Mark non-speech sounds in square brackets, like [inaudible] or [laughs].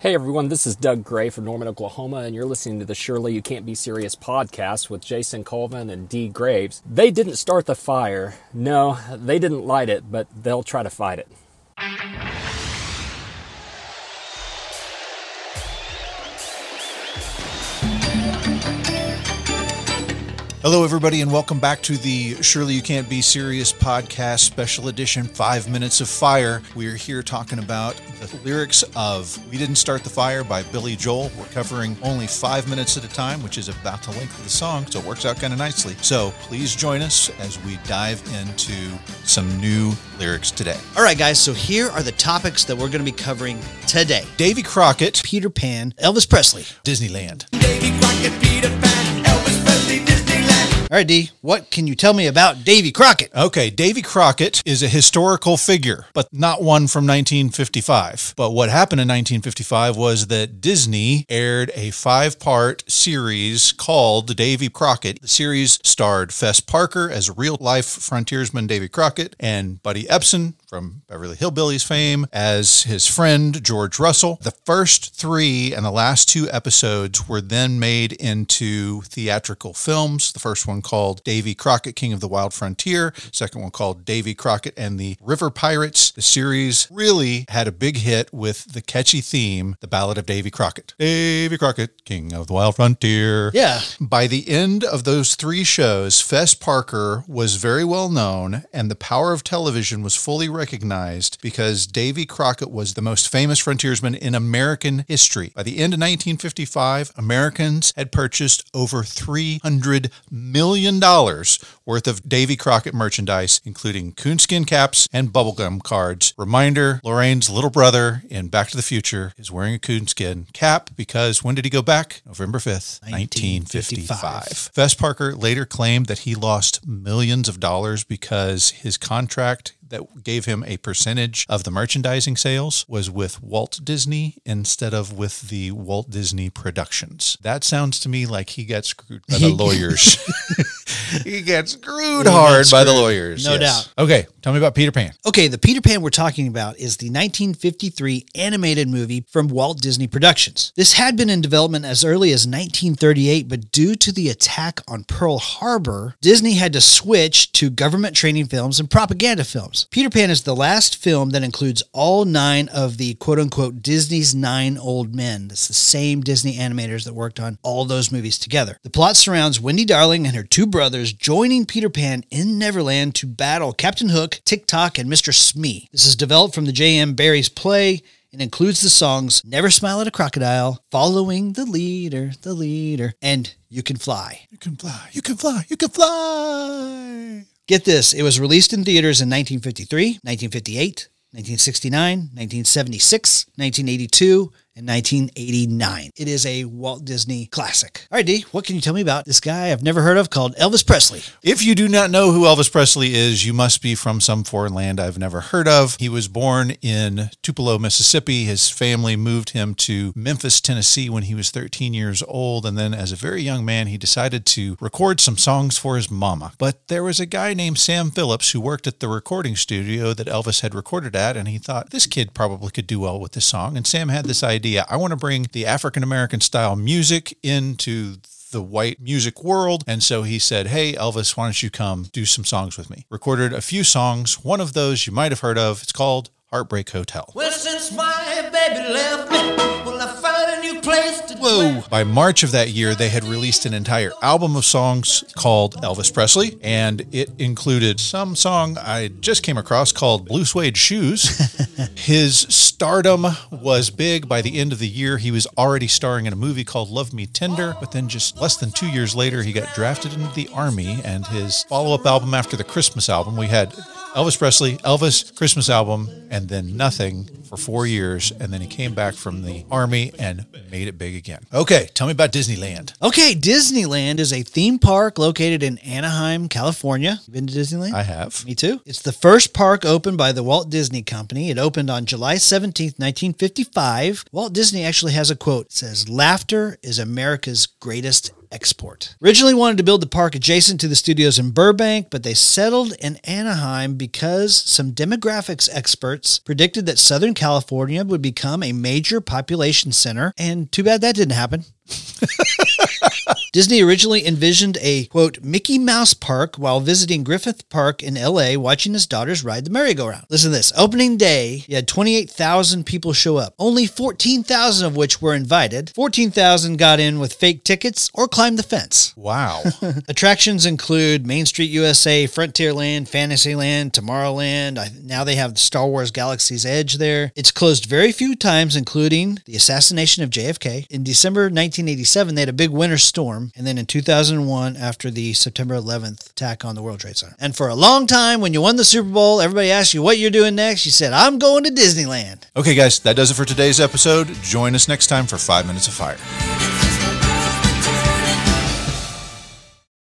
Hey everyone, this is Doug Gray from Norman, Oklahoma, and you're listening to the Surely You Can't Be Serious podcast with Jason Colvin and Dee Graves. They didn't start the fire. No, they didn't light it, but they'll try to fight it. Hello, everybody, and welcome back to the Surely You Can't Be Serious podcast, special edition Five Minutes of Fire. We are here talking about the lyrics of We Didn't Start the Fire by Billy Joel. We're covering only five minutes at a time, which is about the length of the song, so it works out kind of nicely. So please join us as we dive into some new lyrics today. All right, guys, so here are the topics that we're going to be covering today Davy Crockett, Peter Pan, Elvis Presley. Disneyland. Davy Crockett, Peter Pan, Elvis Presley, Disneyland. All right, D, what can you tell me about Davy Crockett? Okay, Davy Crockett is a historical figure, but not one from 1955. But what happened in 1955 was that Disney aired a five part series called Davy Crockett. The series starred Fess Parker as real life frontiersman Davy Crockett and Buddy Ebsen from Beverly Hillbillies fame as his friend George Russell. The first three and the last two episodes were then made into theatrical films. The first one called Davy Crockett, King of the Wild Frontier. Second one called Davy Crockett and the River Pirates. The series really had a big hit with the catchy theme, The Ballad of Davy Crockett. Davy Crockett, King of the Wild Frontier. Yeah. By the end of those three shows, Fess Parker was very well known, and the power of television was fully recognized because Davy Crockett was the most famous frontiersman in American history. By the end of 1955, Americans had purchased over $300 million worth of Davy Crockett merchandise, including coonskin caps and bubblegum cards. Reminder Lorraine's little brother in Back to the Future is wearing a coonskin cap because when did he go back? November 5th, 1955. 1955. Fess Parker later claimed that he lost millions of dollars because his contract that gave him a percentage of the merchandising sales was with Walt Disney instead of with the Walt Disney Productions. That sounds to me like he got screwed by the [laughs] lawyers. [laughs] he got screwed He got hard by the lawyers. No yes. doubt. Okay, tell me about Peter Pan. Okay, the Peter Pan we're talking about is the 1953 animated movie from Walt Disney Productions. This had been in development as early as 1938, but due to the attack on Pearl Harbor, Disney had to switch to government training films and propaganda films. Peter Pan is the last film that includes all nine of the quote unquote Disney's nine old men. That's the same Disney animators that worked on all those movies together. The plot surrounds Wendy Darling and her two brothers joining Peter Pan in Neverland to battle Captain Hook, Tick Tock, and Mr. Smee. This is developed from the J.M. Barrie's play and includes the songs Never Smile at a Crocodile, Following the Leader, the Leader, and You Can Fly. You can fly, you can fly, you can fly. Get this, it was released in theaters in 1953, 1958, 1969, 1976, 1982, and 1989. It is a Walt Disney classic. All right, D, what can you tell me about this guy I've never heard of called Elvis Presley? If you do not know who Elvis Presley is, you must be from some foreign land I've never heard of. He was born in Tupelo, Mississippi. His family moved him to Memphis, Tennessee when he was 13 years old. And then, as a very young man, he decided to record some songs for his mama. But there was a guy named Sam Phillips who worked at the recording studio that Elvis had recorded at. And he thought, this kid probably could do well with this song. And Sam had this idea I want to bring the African American style music into the white music world. And so he said, Hey, Elvis, why don't you come do some songs with me? Recorded a few songs. One of those you might have heard of. It's called Heartbreak Hotel. Well, since my baby left me, well, I found a new place Whoa. By March of that year, they had released an entire album of songs called Elvis Presley, and it included some song I just came across called Blue Suede Shoes. [laughs] His stardom was big. By the end of the year, he was already starring in a movie called Love Me Tender, but then just less than two years later, he got drafted into the Army, and his follow up album after the Christmas album, we had Elvis Presley, Elvis Christmas album, and then nothing for four years. And then he came back from the army and made it big again. Okay, tell me about Disneyland. Okay, Disneyland is a theme park located in Anaheim, California. You been to Disneyland? I have. Me too. It's the first park opened by the Walt Disney Company. It opened on July 17th, 1955. Walt Disney actually has a quote. It says, Laughter is America's greatest export. Originally wanted to build the park adjacent to the studios in Burbank, but they settled in Anaheim because some demographics experts predicted that Southern California would become a major population center, and too bad that didn't happen. [laughs] Disney originally envisioned a quote Mickey Mouse park while visiting Griffith Park in LA watching his daughters ride the merry-go-round. Listen to this. Opening day, you had 28,000 people show up. Only 14,000 of which were invited. 14,000 got in with fake tickets or climbed the fence. Wow. [laughs] Attractions include Main Street USA, Frontierland, Fantasyland, Tomorrowland. I, now they have the Star Wars Galaxy's Edge there. It's closed very few times, including the assassination of JFK. In December 1987, they had a big winter storm. And then in 2001, after the September 11th attack on the World Trade Center. And for a long time, when you won the Super Bowl, everybody asked you what you're doing next. You said, I'm going to Disneyland. okay, guys, that does it for today's episode. Join us next time for Five Minutes of Fire.